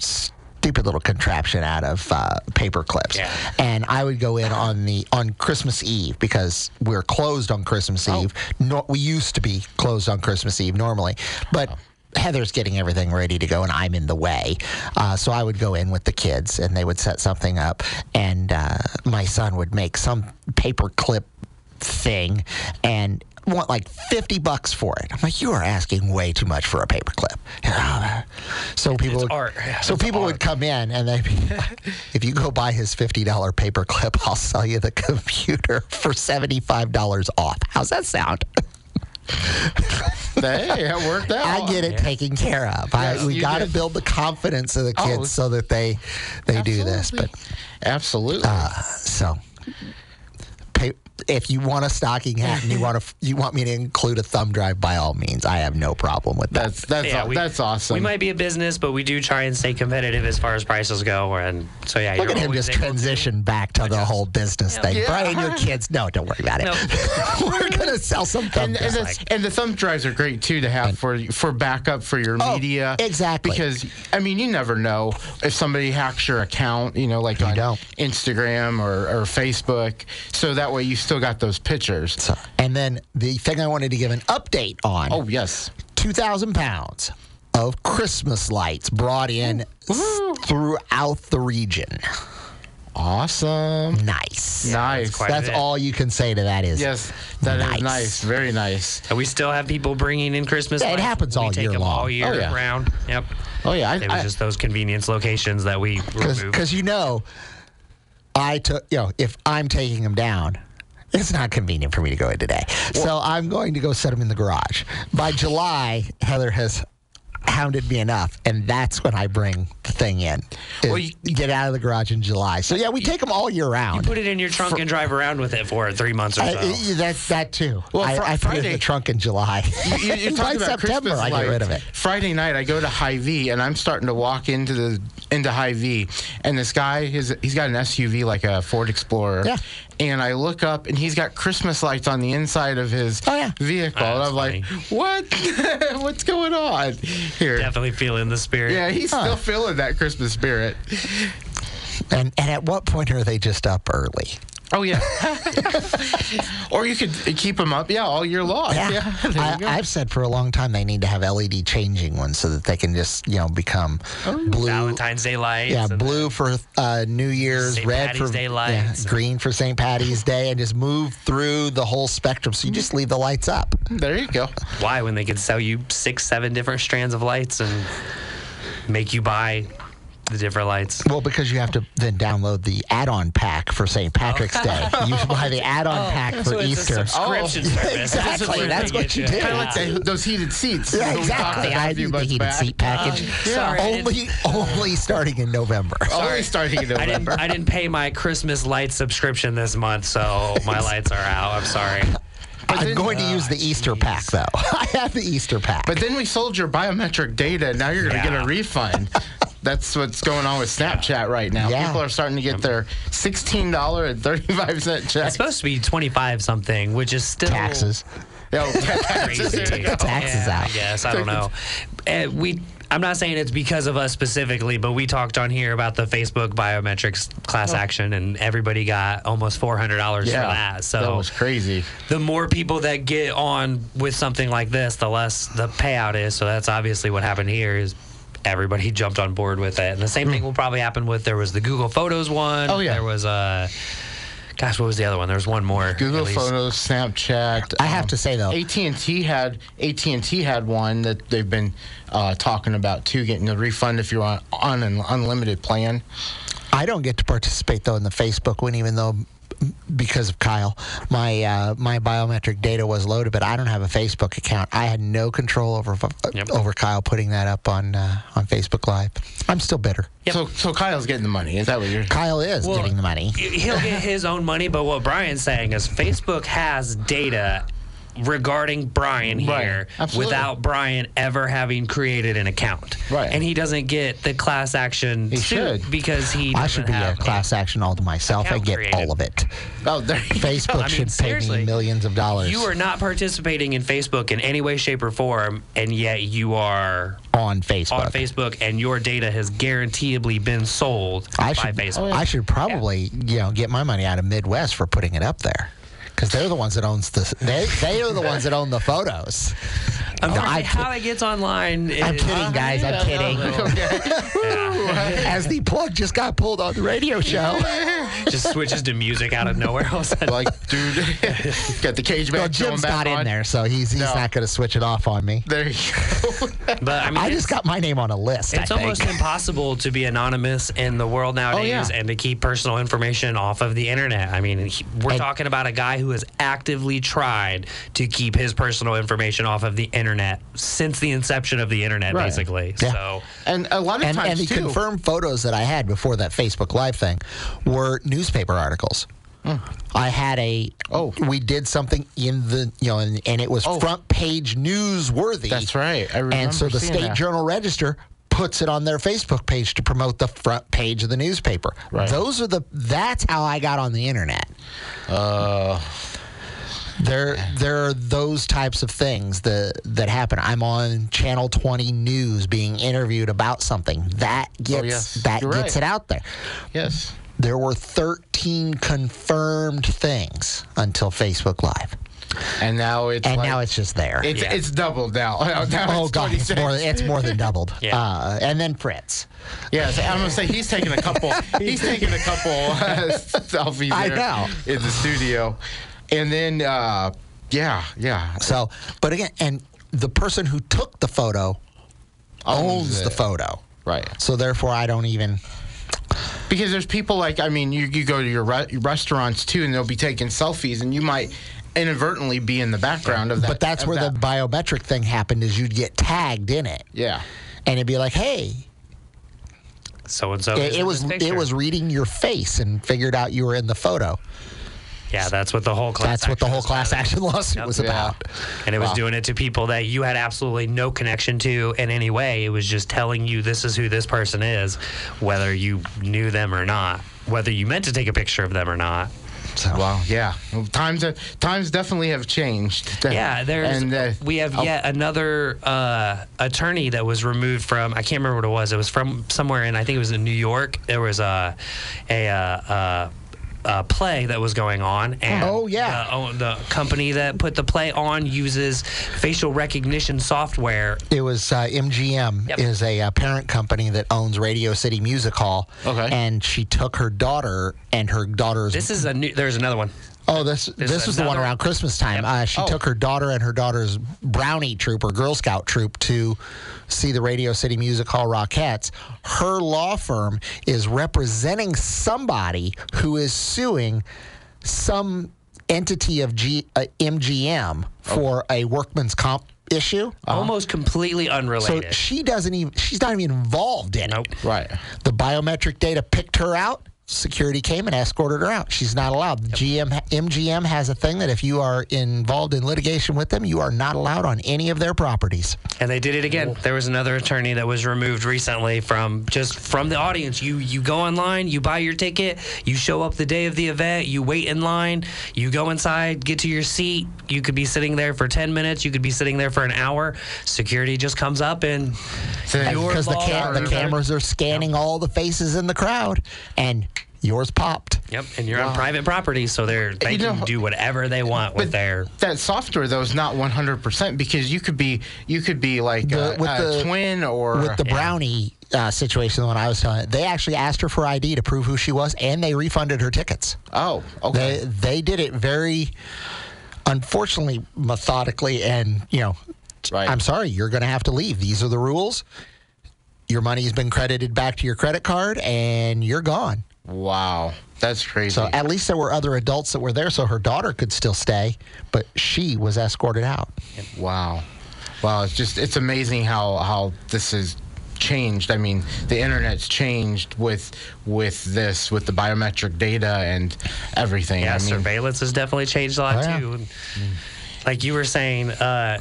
Speaker 2: stupid little contraption out of uh, paper clips.
Speaker 3: Yeah.
Speaker 2: And I would go in on the on Christmas Eve because we're closed on Christmas
Speaker 3: Oh.
Speaker 2: Eve. No, we used to be closed on Christmas Eve normally, but. Heather's getting everything ready to go, and I'm in the way. Uh, so I would go in with the kids, and they would set something up, and uh, my son would make some paper clip thing and want like 50 bucks for it. I'm like, you are asking way too much for a paperclip. Uh, so people, would,
Speaker 3: art. Yeah,
Speaker 2: so
Speaker 3: it's
Speaker 2: people would come in and they, if you go buy his $50 paperclip, I'll sell you the computer for $75 off. How's that sound?
Speaker 1: Hey, it worked out.
Speaker 2: I get it taken care of.
Speaker 1: Yes,
Speaker 2: I, we got to build the confidence of the kids
Speaker 1: Oh.
Speaker 2: so that they they do this. But
Speaker 1: Absolutely.
Speaker 2: Uh, so pay, if you want a stocking hat and you want to you want me to include a thumb drive by all means i have no problem with that
Speaker 1: that's that's
Speaker 3: Yeah,
Speaker 1: aw-
Speaker 3: we-
Speaker 1: that's awesome.
Speaker 3: We might be a business, but we do try and stay competitive as far as prices go. And so yeah,
Speaker 2: look
Speaker 3: you're
Speaker 2: at him just
Speaker 3: able to-
Speaker 2: transition back to the whole business thing
Speaker 1: Yeah.
Speaker 2: brian your kids no don't worry about it we're gonna sell some thumb
Speaker 1: and, and,
Speaker 2: drives
Speaker 1: the, and the thumb drives are great too to have for for backup for your
Speaker 2: Oh,
Speaker 1: media.
Speaker 2: exactly.
Speaker 1: Because I mean, you never know if somebody hacks your account. You know, like on
Speaker 2: don't.
Speaker 1: Instagram or, or Facebook. So that way you still got those pictures.
Speaker 2: So- and then the thing i wanted to give an update on
Speaker 1: Oh yes.
Speaker 2: 2000 pounds of christmas lights brought in throughout the region
Speaker 1: Awesome.
Speaker 2: nice
Speaker 1: nice.
Speaker 3: quite-
Speaker 2: that's all you can say to that is
Speaker 1: yes, that is
Speaker 2: Nice.
Speaker 1: nice. Very nice.
Speaker 3: And we still have people bringing in Christmas.
Speaker 2: Yeah, it
Speaker 3: lights.
Speaker 2: happens
Speaker 3: we
Speaker 2: all
Speaker 3: take
Speaker 2: year
Speaker 3: them all year
Speaker 1: Oh, yeah.
Speaker 3: round. Yep.
Speaker 1: Oh yeah. I,
Speaker 3: It was
Speaker 1: I-
Speaker 3: just those convenience locations that we
Speaker 2: because you know i took you know if i'm taking them down it's not convenient for me to go in today so i'm going to go set them in the garage by july heather has hounded me enough and that's when i bring the thing in is
Speaker 1: Well, you-
Speaker 2: get out of the garage in july so yeah we take them all year round You
Speaker 3: Put it in your trunk and drive around with it for three months or so.
Speaker 2: I- that that too.
Speaker 1: Well,
Speaker 2: I,
Speaker 1: Fri-
Speaker 2: I put it in the trunk in July.
Speaker 1: You, you, you're
Speaker 2: By
Speaker 1: about
Speaker 2: September,
Speaker 1: Christmas
Speaker 2: I get rid of it.
Speaker 1: Friday night, I go to Hy-Vee, and I'm starting to walk into the into Hy-Vee, and this guy, his he's got an SUV like a Ford Explorer,
Speaker 2: Yeah.
Speaker 1: and I look up, and he's got Christmas lights on the inside of his
Speaker 2: Oh, yeah.
Speaker 1: vehicle,
Speaker 3: Oh,
Speaker 1: and I'm like, what? What's going on here?
Speaker 3: Definitely feeling the spirit.
Speaker 1: Yeah, he's
Speaker 2: Huh.
Speaker 1: still feeling that Christmas spirit.
Speaker 2: and and at what point are they just up early?
Speaker 1: Oh yeah, or you could keep them up, yeah, all year long. Yeah, there you
Speaker 2: I, I've said for a long time they need to have LED changing ones so that they can just you know become blue.
Speaker 3: Valentine's Day lights.
Speaker 2: Yeah,
Speaker 3: and
Speaker 2: blue for uh, New Year's,
Speaker 3: St.
Speaker 2: red
Speaker 3: Patty's
Speaker 2: for
Speaker 3: Day
Speaker 2: yeah,
Speaker 3: lights.
Speaker 2: green for St. Patty's Day, and just move through the whole spectrum. So you just leave the lights up.
Speaker 1: there you go.
Speaker 3: Why when they could sell you six, seven different strands of lights and make you buy the different lights.
Speaker 2: Well, because you have to then download the add-on pack for St. Patrick's oh. Day. You buy the add-on oh. pack for
Speaker 3: so it's
Speaker 2: Easter.
Speaker 3: a subscription
Speaker 1: Oh,
Speaker 3: service.
Speaker 2: exactly, that's what
Speaker 3: get
Speaker 2: you do.
Speaker 1: Kind of like the, those heated seats.
Speaker 2: Yeah,
Speaker 1: that
Speaker 2: exactly.
Speaker 1: about
Speaker 2: I
Speaker 1: a few
Speaker 2: need the heated
Speaker 1: back.
Speaker 2: seat package.
Speaker 3: Oh, sorry,
Speaker 2: only, only starting in November.
Speaker 1: Only starting in
Speaker 3: I didn't.
Speaker 1: November.
Speaker 3: I didn't pay my Christmas light subscription this month, so my lights are out. I'm sorry.
Speaker 2: I'm
Speaker 1: then-
Speaker 2: going to use the uh, Easter pack, though. I have the Easter pack.
Speaker 1: But then we sold your biometric data. Now you're going to
Speaker 3: Yeah.
Speaker 1: get a refund. That's what's going on with Snapchat right now.
Speaker 2: Yeah.
Speaker 1: People are starting to get their sixteen dollar and thirty five cent
Speaker 3: It's
Speaker 1: check.
Speaker 3: supposed to be 25 something, which is still
Speaker 2: taxes.
Speaker 1: Oh,
Speaker 3: crazy.
Speaker 2: Take the taxes
Speaker 3: yeah,
Speaker 2: out.
Speaker 3: I guess I don't know. Uh, we. I'm not saying it's because of us specifically, but we talked on here about the Facebook biometrics class action, and everybody got almost four hundred dollars
Speaker 1: yeah,
Speaker 3: for that. So
Speaker 1: that was crazy.
Speaker 3: the more people that get on with something like this, the less the payout is. So that's obviously what happened here. Is everybody jumped on board with it, and the same thing will probably happen with there was the Google Photos one.
Speaker 1: Oh, yeah.
Speaker 3: There was a. Gosh, what was the other one? There was one more.
Speaker 1: Google. Photos, Snapchat.
Speaker 2: I have to say, though,
Speaker 1: AT and T had AT and T had one that they've been uh, talking about too, getting a refund if you're on, on an unlimited plan.
Speaker 2: I don't get to participate though in the Facebook one, even though because of Kyle, my uh, my biometric data was loaded, but I don't have a Facebook account. I had no control over
Speaker 3: Yep.
Speaker 2: over Kyle putting that up on uh, on Facebook Live. I'm still bitter.
Speaker 3: Yep.
Speaker 1: So so Kyle's getting the money. Is that what you're?
Speaker 2: Kyle is
Speaker 3: Well,
Speaker 2: getting the money.
Speaker 3: He'll get his own money, but what Brian's saying is Facebook has data regarding Brian here
Speaker 1: Absolutely.
Speaker 3: without Brian ever having created an account.
Speaker 1: Right.
Speaker 3: And he doesn't get the class action
Speaker 1: He
Speaker 3: suit
Speaker 1: should.
Speaker 3: because he
Speaker 2: I should be a class action all to myself. I get
Speaker 3: created.
Speaker 2: all of it.
Speaker 1: Oh, there you go.
Speaker 2: Facebook
Speaker 3: I mean,
Speaker 2: should pay me millions of dollars
Speaker 3: You are not participating in Facebook in any way, shape, or form, and yet you are
Speaker 2: on Facebook.
Speaker 3: on Facebook, and your data has guaranteeably been sold
Speaker 2: I
Speaker 3: by
Speaker 2: should
Speaker 3: Facebook.
Speaker 2: I should probably you know get my money out of Midwest for putting it up there. Because they're the ones that owns the they, they are the ones that own the photos.
Speaker 3: Unfortunately,
Speaker 2: I-
Speaker 3: how it gets online
Speaker 2: I'm
Speaker 3: is-
Speaker 2: kidding, guys. I'm kidding. As the plug just got pulled on the radio show.
Speaker 3: just switches to music out of nowhere. all of a sudden.
Speaker 1: like, dude, got the cage
Speaker 2: Well,
Speaker 1: back.
Speaker 2: Jim's
Speaker 1: going back
Speaker 2: not in there, so he's he's
Speaker 1: No.
Speaker 2: not going to switch it off on me.
Speaker 1: There you go.
Speaker 3: But I mean,
Speaker 2: I just got my name on a list.
Speaker 3: It's
Speaker 2: I think.
Speaker 3: almost impossible to be anonymous in the world oh, nowadays
Speaker 1: yeah.
Speaker 3: and to keep personal information off of the internet. I mean, he, we're
Speaker 2: And-
Speaker 3: talking about a guy who has actively tried to keep his personal information off of the internet since the inception of the internet,
Speaker 1: Right.
Speaker 3: basically.
Speaker 2: Yeah.
Speaker 3: So,
Speaker 1: and a lot of
Speaker 2: and,
Speaker 1: times
Speaker 2: and the
Speaker 1: too.
Speaker 2: confirmed photos that I had before that Facebook Live thing were newspaper articles. I had a
Speaker 1: Oh.
Speaker 2: we did something in the you know and, and it was
Speaker 1: Oh.
Speaker 2: front page newsworthy.
Speaker 1: That's right. I remember
Speaker 2: and so the State
Speaker 1: that.
Speaker 2: Journal Register puts it on their Facebook page to promote the front page of the newspaper.
Speaker 1: Right.
Speaker 2: Those are the that's how I got on the internet.
Speaker 1: Uh,
Speaker 2: There, there are those types of things that that happen. I'm on Channel 20 News being interviewed about something that gets
Speaker 1: Oh, yes.
Speaker 2: that
Speaker 1: You're
Speaker 2: gets
Speaker 1: right.
Speaker 2: it out there.
Speaker 1: yes.
Speaker 2: There were 13 confirmed things until Facebook Live,
Speaker 1: And now it's
Speaker 2: and
Speaker 1: like,
Speaker 2: now it's just there.
Speaker 1: it's
Speaker 3: Yeah.
Speaker 1: it's doubled now. Now
Speaker 2: oh
Speaker 1: it's
Speaker 2: god, it's more, it's more than doubled.
Speaker 3: Yeah.
Speaker 2: Uh, and then Fritz.
Speaker 1: Yeah, so I'm gonna say he's taking a couple. he's taking a couple uh, selfies.
Speaker 2: I
Speaker 1: there
Speaker 2: know.
Speaker 1: in the studio, and then uh, yeah, yeah,
Speaker 2: So, but again, and the person who took the photo owns
Speaker 1: it.
Speaker 2: the photo.
Speaker 1: right.
Speaker 2: So therefore, I don't even.
Speaker 1: Because there's people like I mean, you, you go to your re- restaurants too, and they'll be taking selfies, and you might inadvertently be in the background of that.
Speaker 2: But that's where
Speaker 1: that.
Speaker 2: the biometric thing happened. Is you'd get tagged in it,
Speaker 1: yeah.
Speaker 2: and it'd be like, hey,
Speaker 3: so and so.
Speaker 2: it, it was it was reading your face and figured out you were in the photo.
Speaker 3: Yeah, that's what the whole class.
Speaker 2: That's what the
Speaker 3: action
Speaker 2: whole class action lawsuit
Speaker 3: Yep.
Speaker 2: was
Speaker 1: Yeah.
Speaker 2: about.
Speaker 3: And it was
Speaker 1: Wow.
Speaker 3: doing it to people that you had absolutely no connection to in any way. It was just telling you this is who this person is, whether you knew them or not, whether you meant to take a picture of them or not.
Speaker 2: So
Speaker 1: Wow. Yeah. Well, times have, times definitely have changed.
Speaker 3: Yeah, there's
Speaker 1: and uh,
Speaker 3: we have
Speaker 1: oh,
Speaker 3: yet another uh, attorney that was removed from I can't remember what it was. It was from somewhere in I think it was in New York. There was a a. Uh, uh, play that was going on, and
Speaker 2: Oh, yeah.
Speaker 3: the, oh, the company that put the play on uses facial recognition software
Speaker 2: It was uh, MGM
Speaker 3: Yep.
Speaker 2: is a uh, parent company that owns Radio City Music Hall.
Speaker 1: Okay.
Speaker 2: And she took her daughter and her daughter's
Speaker 3: This is a new. There's another one.
Speaker 2: Oh, this this,
Speaker 3: is
Speaker 2: was the one
Speaker 3: another-
Speaker 2: around Christmas time. Uh, she
Speaker 1: Oh.
Speaker 2: took her daughter and her daughter's Brownie troop or Girl Scout troop to see the Radio City Music Hall Rockettes. Her law firm is representing somebody who is suing some entity of G, uh, MGM for a workman's comp issue.
Speaker 3: Almost completely unrelated.
Speaker 2: So
Speaker 3: unrelated.
Speaker 2: she doesn't even she's not even involved in
Speaker 3: Nope.
Speaker 2: it.
Speaker 1: Right.
Speaker 2: The biometric data picked her out. Security came and escorted her out. She's not allowed. GM MGM has a thing that if you are involved in litigation with them, you are not allowed on any of their properties.
Speaker 3: And they did it again. There was another attorney that was removed recently from just from the audience. You you go online, you buy your ticket, you show up the day of the event, you wait in line, you go inside, get to your seat. You could be sitting there for 10 minutes, you could be sitting there for an hour. Security just comes up and
Speaker 2: Because the, cam- the cameras are scanning all the faces in the crowd, and yours popped.
Speaker 3: Yep, and you're on private property, so they're they
Speaker 1: You
Speaker 3: can
Speaker 1: know-
Speaker 3: do whatever they want with their
Speaker 1: that software though is not 100% because you could be you could be like
Speaker 2: The-
Speaker 1: a,
Speaker 2: with
Speaker 1: a
Speaker 2: the-
Speaker 1: twin or
Speaker 2: With the brownie uh, situation, the one I was telling, they actually asked her for ID to prove who she was, and they refunded her tickets.
Speaker 1: oh okay
Speaker 2: They they did it very, unfortunately, methodically, and you know,
Speaker 1: Right.
Speaker 2: I'm sorry, you're going to have to leave. These are the rules. Your money's been credited back to your credit card, and you're gone.
Speaker 1: Wow that's crazy
Speaker 2: So at least there were other adults that were there, so her daughter could still stay, but she was escorted out.
Speaker 1: wow wow it's just it's amazing how how this has changed i mean the internet's changed with with this with the biometric data and everything
Speaker 3: Yeah,
Speaker 1: i mean
Speaker 3: surveillance has definitely changed a lot
Speaker 2: Oh, yeah.
Speaker 3: too. And Like you were saying, uh,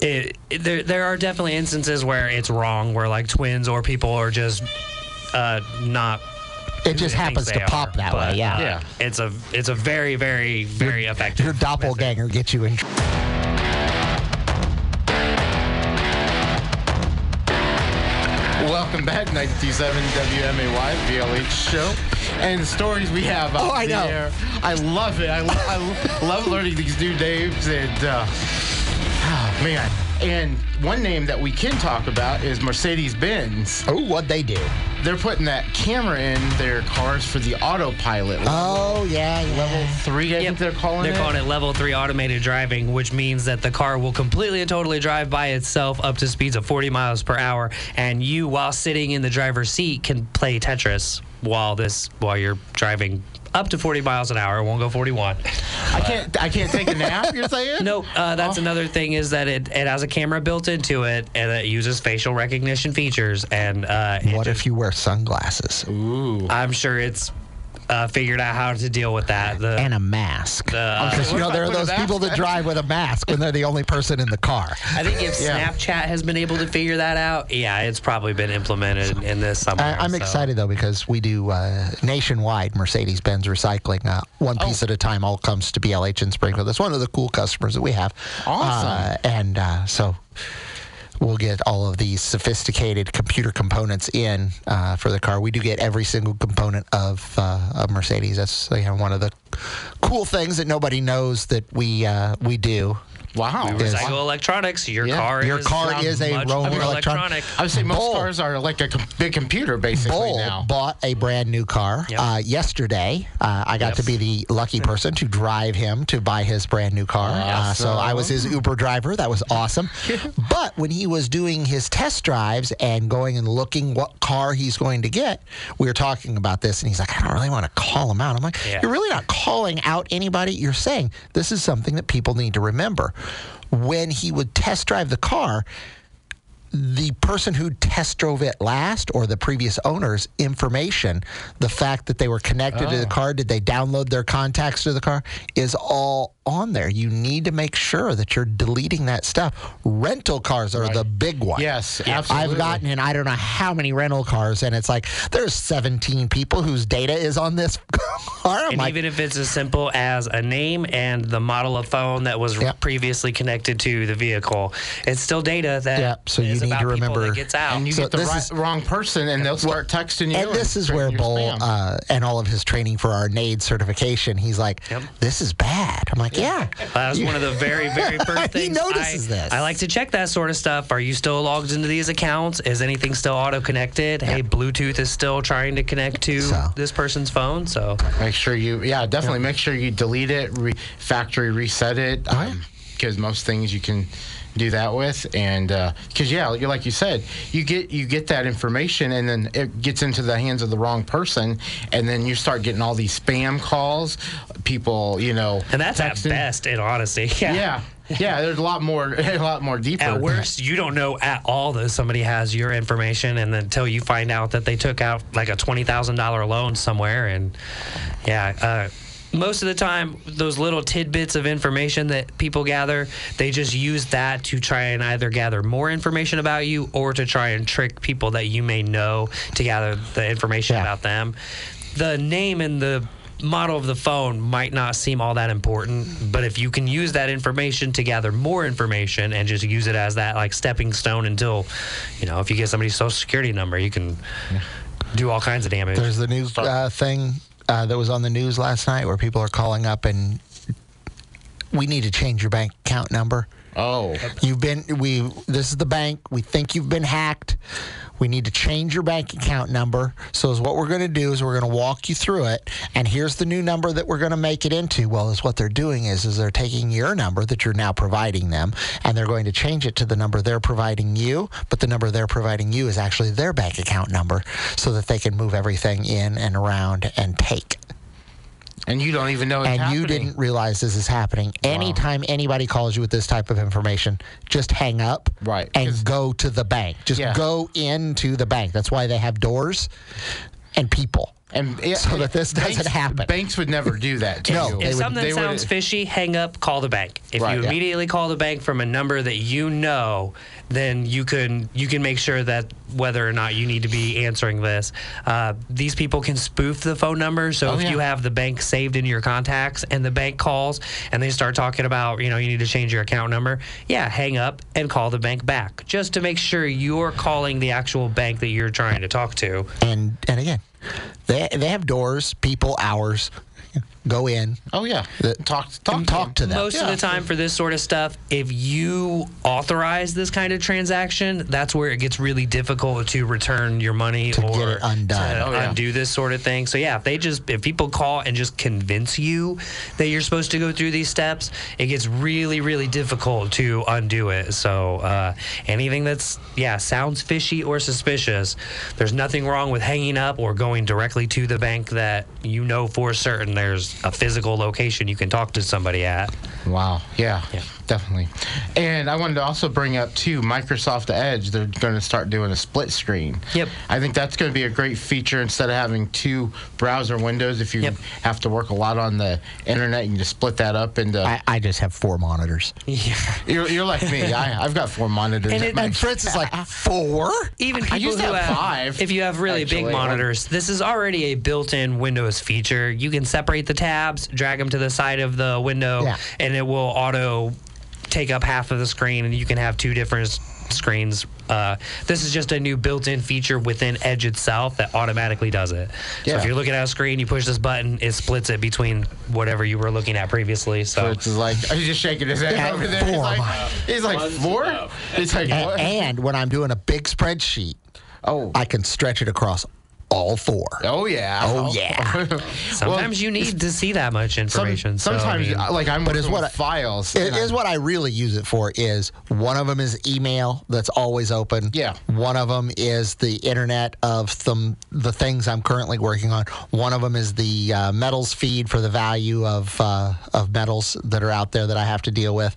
Speaker 3: it, it- there there are definitely instances where it's wrong, where like twins or people are just uh, not.
Speaker 2: It just happens to pop
Speaker 3: are.
Speaker 2: that way, yeah.
Speaker 3: uh,
Speaker 1: Yeah.
Speaker 3: It's a it's a very very very effective.
Speaker 2: Your doppelganger gets you in.
Speaker 1: Welcome back, 927 WMAY, BLH show. And the stories we have out
Speaker 2: Oh, I know.
Speaker 1: there. I love it. I, lo- I love learning these new names. And, uh, oh, man. And one name that we can talk about is Mercedes Benz.
Speaker 2: Oh, what'd they do?
Speaker 1: They're putting that camera in their cars for the autopilot.
Speaker 2: Oh, yeah, yeah.
Speaker 1: Level three, I
Speaker 3: Yep.
Speaker 1: think they're calling
Speaker 3: They're
Speaker 1: it.
Speaker 3: calling it level three automated driving, which means that the car will completely and totally drive by itself up to speeds of 40 miles per hour, and you, while sitting in the driver's seat, can play Tetris while this while you're driving up to 40 miles an hour. It won't go 41.
Speaker 1: I can't. I can't take a nap. You're saying?
Speaker 3: No, uh, that's another thing is that it, it has a camera built into it, and it uses facial recognition features, and uh,
Speaker 2: What
Speaker 3: just-
Speaker 2: if you wear sunglasses Ooh.
Speaker 3: I'm sure it's uh, figured out how to deal with that. The,
Speaker 2: and a mask?
Speaker 3: the-
Speaker 2: Because you know there are those people that drive with a mask when they're the only person in the car.
Speaker 3: I think if
Speaker 1: Yeah.
Speaker 3: Snapchat has been able to figure that out, yeah, it's probably been implemented in this somewhere.
Speaker 2: I, I'm
Speaker 3: so.
Speaker 2: excited though because we do uh, nationwide Mercedes-Benz recycling. Uh, one piece at a time, all comes to BLH in Springfield. That's one of the cool customers that we have.
Speaker 1: Awesome.
Speaker 2: Uh, and uh, so we'll get all of these sophisticated computer components in uh, for the car. We do get every single component of uh, a Mercedes. That's you know, one of the cool things that nobody knows that we uh, we do.
Speaker 1: Wow.
Speaker 2: Is-
Speaker 3: Recycle electronics. Your
Speaker 1: Yeah.
Speaker 3: car
Speaker 2: Your
Speaker 3: is
Speaker 2: car is a
Speaker 3: much
Speaker 2: roaming
Speaker 3: more
Speaker 2: electronic-
Speaker 1: I would say most
Speaker 2: Bull.
Speaker 1: cars are like a com- big computer, basically
Speaker 2: Bull
Speaker 1: now.
Speaker 2: bought a brand new car
Speaker 3: Yep.
Speaker 2: uh, yesterday. Uh, I got to be the lucky person to drive him to buy his brand new car. Uh, so I was his Uber driver. That was awesome. but when he was doing his test drives and going and looking what car he's going to get, we were talking about this, and he's like, I don't really want to call him out. I'm like,
Speaker 3: Yeah.
Speaker 2: you're really not calling out anybody. You're saying this is something that people need to remember. When he would test drive the car, the person who test drove it last or the previous owner's information, the fact that they were connected to the oh. car, did they download their contacts to the car, is all on there. You need to make sure that you're deleting that stuff. Rental cars are the big one.
Speaker 1: Yes, absolutely.
Speaker 2: I've gotten in I don't know how many rental cars, and it's like there's 17 people whose data is on this car. I'm
Speaker 3: And
Speaker 2: like,
Speaker 3: even if it's as simple as a name and the model of phone that was
Speaker 2: Yep.
Speaker 3: previously connected to the vehicle, it's still data that
Speaker 2: Yeah, so you
Speaker 3: is
Speaker 2: need to remember-
Speaker 3: that gets out.
Speaker 1: and you
Speaker 2: So
Speaker 1: get the
Speaker 2: this
Speaker 1: right,
Speaker 2: is-
Speaker 1: wrong person, and they'll start texting you.
Speaker 2: and this is where Bull uh, and all of his training for our NAID certification, he's like,
Speaker 3: Yep.
Speaker 2: this is bad. I'm I'm like, yeah.
Speaker 3: That was one of the very, very first things.
Speaker 2: He
Speaker 3: things.
Speaker 2: notices
Speaker 3: I,
Speaker 2: this.
Speaker 3: I like to check that sort of stuff. Are you still logged into these accounts? Is anything still auto connected? Hey, Bluetooth is still trying to connect to
Speaker 2: So.
Speaker 3: this person's phone. So,
Speaker 1: Make sure you, yeah, definitely make sure you delete it, re- factory reset it, because most things you can do that with, and because yeah, like you said, you get you get that information, and then it gets into the hands of the wrong person, and then you start getting all these spam calls, people, you know,
Speaker 3: and that's at
Speaker 1: texting.
Speaker 3: best, in honesty. Yeah.
Speaker 1: Yeah, yeah, there's a lot more, a lot more deeper.
Speaker 3: At worst, you don't know at all that somebody has your information, and then until you find out that they took out like a twenty thousand dollar loan somewhere, and yeah. Uh, most of the time, those little tidbits of information that people gather, they just use that to try and either gather more information about you or to try and trick people that you may know to gather the information
Speaker 2: Yeah.
Speaker 3: about them. The name and the model of the phone might not seem all that important, but if you can use that information to gather more information and just use it as that like stepping stone until, you know, if you get somebody's social security number, you can do all kinds of damage.
Speaker 2: There's the news uh, thing uh, that was on the news last night where people are calling up and we need to change your bank account number.
Speaker 1: oh,
Speaker 2: You've been we this is the bank. We think you've been hacked. We need to change your bank account number. So is what we're going to do is we're going to walk you through it and here's the new number that we're going to make it into. Well, is what they're doing is is they're taking your number that you're now providing them and they're going to change it to the number they're providing you, but the number they're providing you is actually their bank account number so that they can move everything in and around and take
Speaker 1: and you don't even know it's
Speaker 2: and
Speaker 1: happening.
Speaker 2: you didn't realize this is happening. Anytime anybody calls you with this type of information, just hang up
Speaker 1: Right,
Speaker 2: and
Speaker 1: 'cause-
Speaker 2: go to the bank. Just
Speaker 1: Yeah.
Speaker 2: go into the bank. That's why they have doors and people.
Speaker 1: and yeah,
Speaker 2: so that this doesn't
Speaker 1: banks-
Speaker 2: happen.
Speaker 1: Banks would never do that to
Speaker 2: No,
Speaker 1: you.
Speaker 2: they
Speaker 3: if
Speaker 2: would-
Speaker 3: something
Speaker 1: they would-
Speaker 3: sounds fishy, hang up, call the bank. If
Speaker 1: Right,
Speaker 3: you
Speaker 1: yeah.
Speaker 3: immediately call the bank from a number that you know, then you can you can make sure that whether or not you need to be answering this, uh, these people can spoof the phone number. So
Speaker 1: Oh,
Speaker 3: if
Speaker 1: yeah.
Speaker 3: you have the bank saved in your contacts and the bank calls and they start talking about you know you need to change your account number, yeah, hang up and call the bank back just to make sure you're calling the actual bank that you're trying to talk to.
Speaker 2: And and again, they they have doors, people, hours. Go in.
Speaker 1: Oh yeah,
Speaker 2: The-
Speaker 1: talk talk
Speaker 2: talk to them.
Speaker 3: Most of the time for this sort of stuff, if you authorize this kind of transaction, that's where it gets really difficult to return your money
Speaker 2: To
Speaker 3: or
Speaker 2: get it undone.
Speaker 3: to
Speaker 1: Oh, yeah.
Speaker 3: undo this sort of thing. So yeah, if they just if people call and just convince you that you're supposed to go through these steps, it gets really really difficult to undo it. So uh, anything that's yeah sounds fishy or suspicious, there's nothing wrong with hanging up or going directly to the bank that you know for certain there's a physical location you can talk to somebody at.
Speaker 1: Wow. Yeah,
Speaker 3: Yeah.
Speaker 1: Definitely. And I wanted to also bring up too Microsoft Edge. They're going to start doing a split screen.
Speaker 3: Yep.
Speaker 1: I think that's going to be a great feature instead of having two browser windows. If you
Speaker 3: Yep.
Speaker 1: have to work a lot on the internet, you can just split that up into.
Speaker 2: I, I just have four monitors.
Speaker 3: Yeah.
Speaker 1: you're, you're like me. I, I've got four monitors.
Speaker 3: And it-
Speaker 1: my-
Speaker 2: And Fritz is like four.
Speaker 3: Even
Speaker 1: I
Speaker 3: people
Speaker 1: used to
Speaker 3: who
Speaker 1: have
Speaker 3: have
Speaker 1: five,
Speaker 3: if you have really big monitors, this is already a built-in Windows feature. You can separate the tabs, drag them to the side of the window,
Speaker 2: Yeah.
Speaker 3: and it will auto take up half of the screen, and you can have two different screens. Uh, this is just a new built-in feature within Edge itself that automatically does it. So if you're looking at a screen, you push this button, it splits it between whatever you were looking at previously. So
Speaker 1: Fritz is like, he's just shaking his head
Speaker 2: Yeah,
Speaker 1: over there. He's
Speaker 2: four.
Speaker 1: like, he's like four. He's like,
Speaker 2: And, and when I'm doing a big spreadsheet,
Speaker 1: oh,
Speaker 2: I can stretch it across all four.
Speaker 1: oh yeah,
Speaker 2: Oh, yeah.
Speaker 3: sometimes you need to see that much
Speaker 1: Some-
Speaker 3: information. So, I
Speaker 1: sometimes,
Speaker 3: mean-
Speaker 1: like I'm
Speaker 2: But
Speaker 1: working
Speaker 2: it's what I-
Speaker 1: files.
Speaker 2: It
Speaker 1: and
Speaker 2: is what I really use it for. Is one of them is email that's always open.
Speaker 1: Yeah.
Speaker 2: One of them is the internet of some the things I'm currently working on. One of them is the uh, metals feed for the value of uh, of metals that are out there that I have to deal with,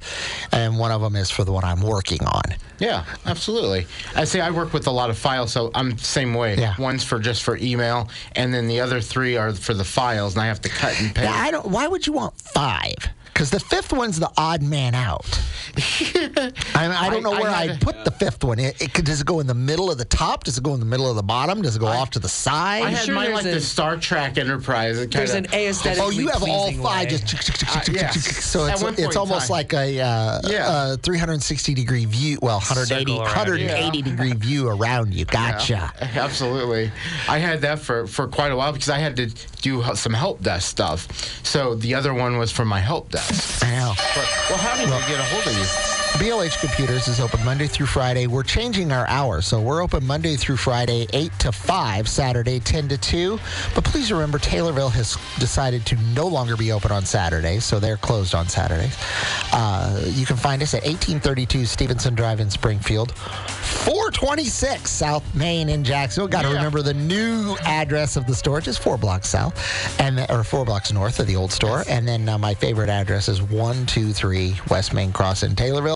Speaker 2: and one of them is for the one I'm working on.
Speaker 1: Yeah, absolutely. I say I work with a lot of files, so I'm the same way.
Speaker 2: Yeah.
Speaker 1: One's for just for email, and then the other three are for the files, and I have to cut and paste.
Speaker 2: Yeah, I don't. Why would you want five? Because the fifth one's the odd man out. I, I don't
Speaker 1: I-
Speaker 2: know
Speaker 1: I
Speaker 2: where
Speaker 1: had
Speaker 2: I'd
Speaker 1: a-
Speaker 2: put the fifth one. It, it could, does it go in the middle of the top? Does it go in the middle of the bottom? Does it go off to the side?
Speaker 1: I had
Speaker 3: sure
Speaker 1: mine
Speaker 3: there's
Speaker 1: like
Speaker 3: a-
Speaker 1: the Star Trek Enterprise. It
Speaker 3: There's
Speaker 1: kinda-
Speaker 3: an aesthetic.
Speaker 2: Oh, you have all five.
Speaker 3: way.
Speaker 2: Just
Speaker 1: Uh, yes.
Speaker 2: so
Speaker 1: At
Speaker 2: it's
Speaker 1: one point
Speaker 2: it's almost
Speaker 1: time.
Speaker 2: like a uh,
Speaker 1: Yeah.
Speaker 2: uh, 360 degree view. Well, 180
Speaker 3: Circle around,
Speaker 2: 180 degree view around you. Gotcha.
Speaker 1: Absolutely. I had that for, for quite a while because I had to do some help desk stuff. So the other one was for my help desk.
Speaker 2: I know.
Speaker 1: But, well, how did we get a hold of you?
Speaker 2: BLH Computers is open Monday through Friday. We're changing our hours, so we're open Monday through Friday, 8 to 5, Saturday, 10 to 2. But please remember, Taylorville has decided to no longer be open on Saturdays, so they're closed on Saturdays. Uh, you can find us at 1832 Stevenson Drive in Springfield, 426 South Main in Jacksonville. Got to
Speaker 1: Yeah.
Speaker 2: remember the new address of the store, just four blocks south, and or four blocks north of the old store. And then uh, my favorite address is 123 West Main Cross in Taylorville.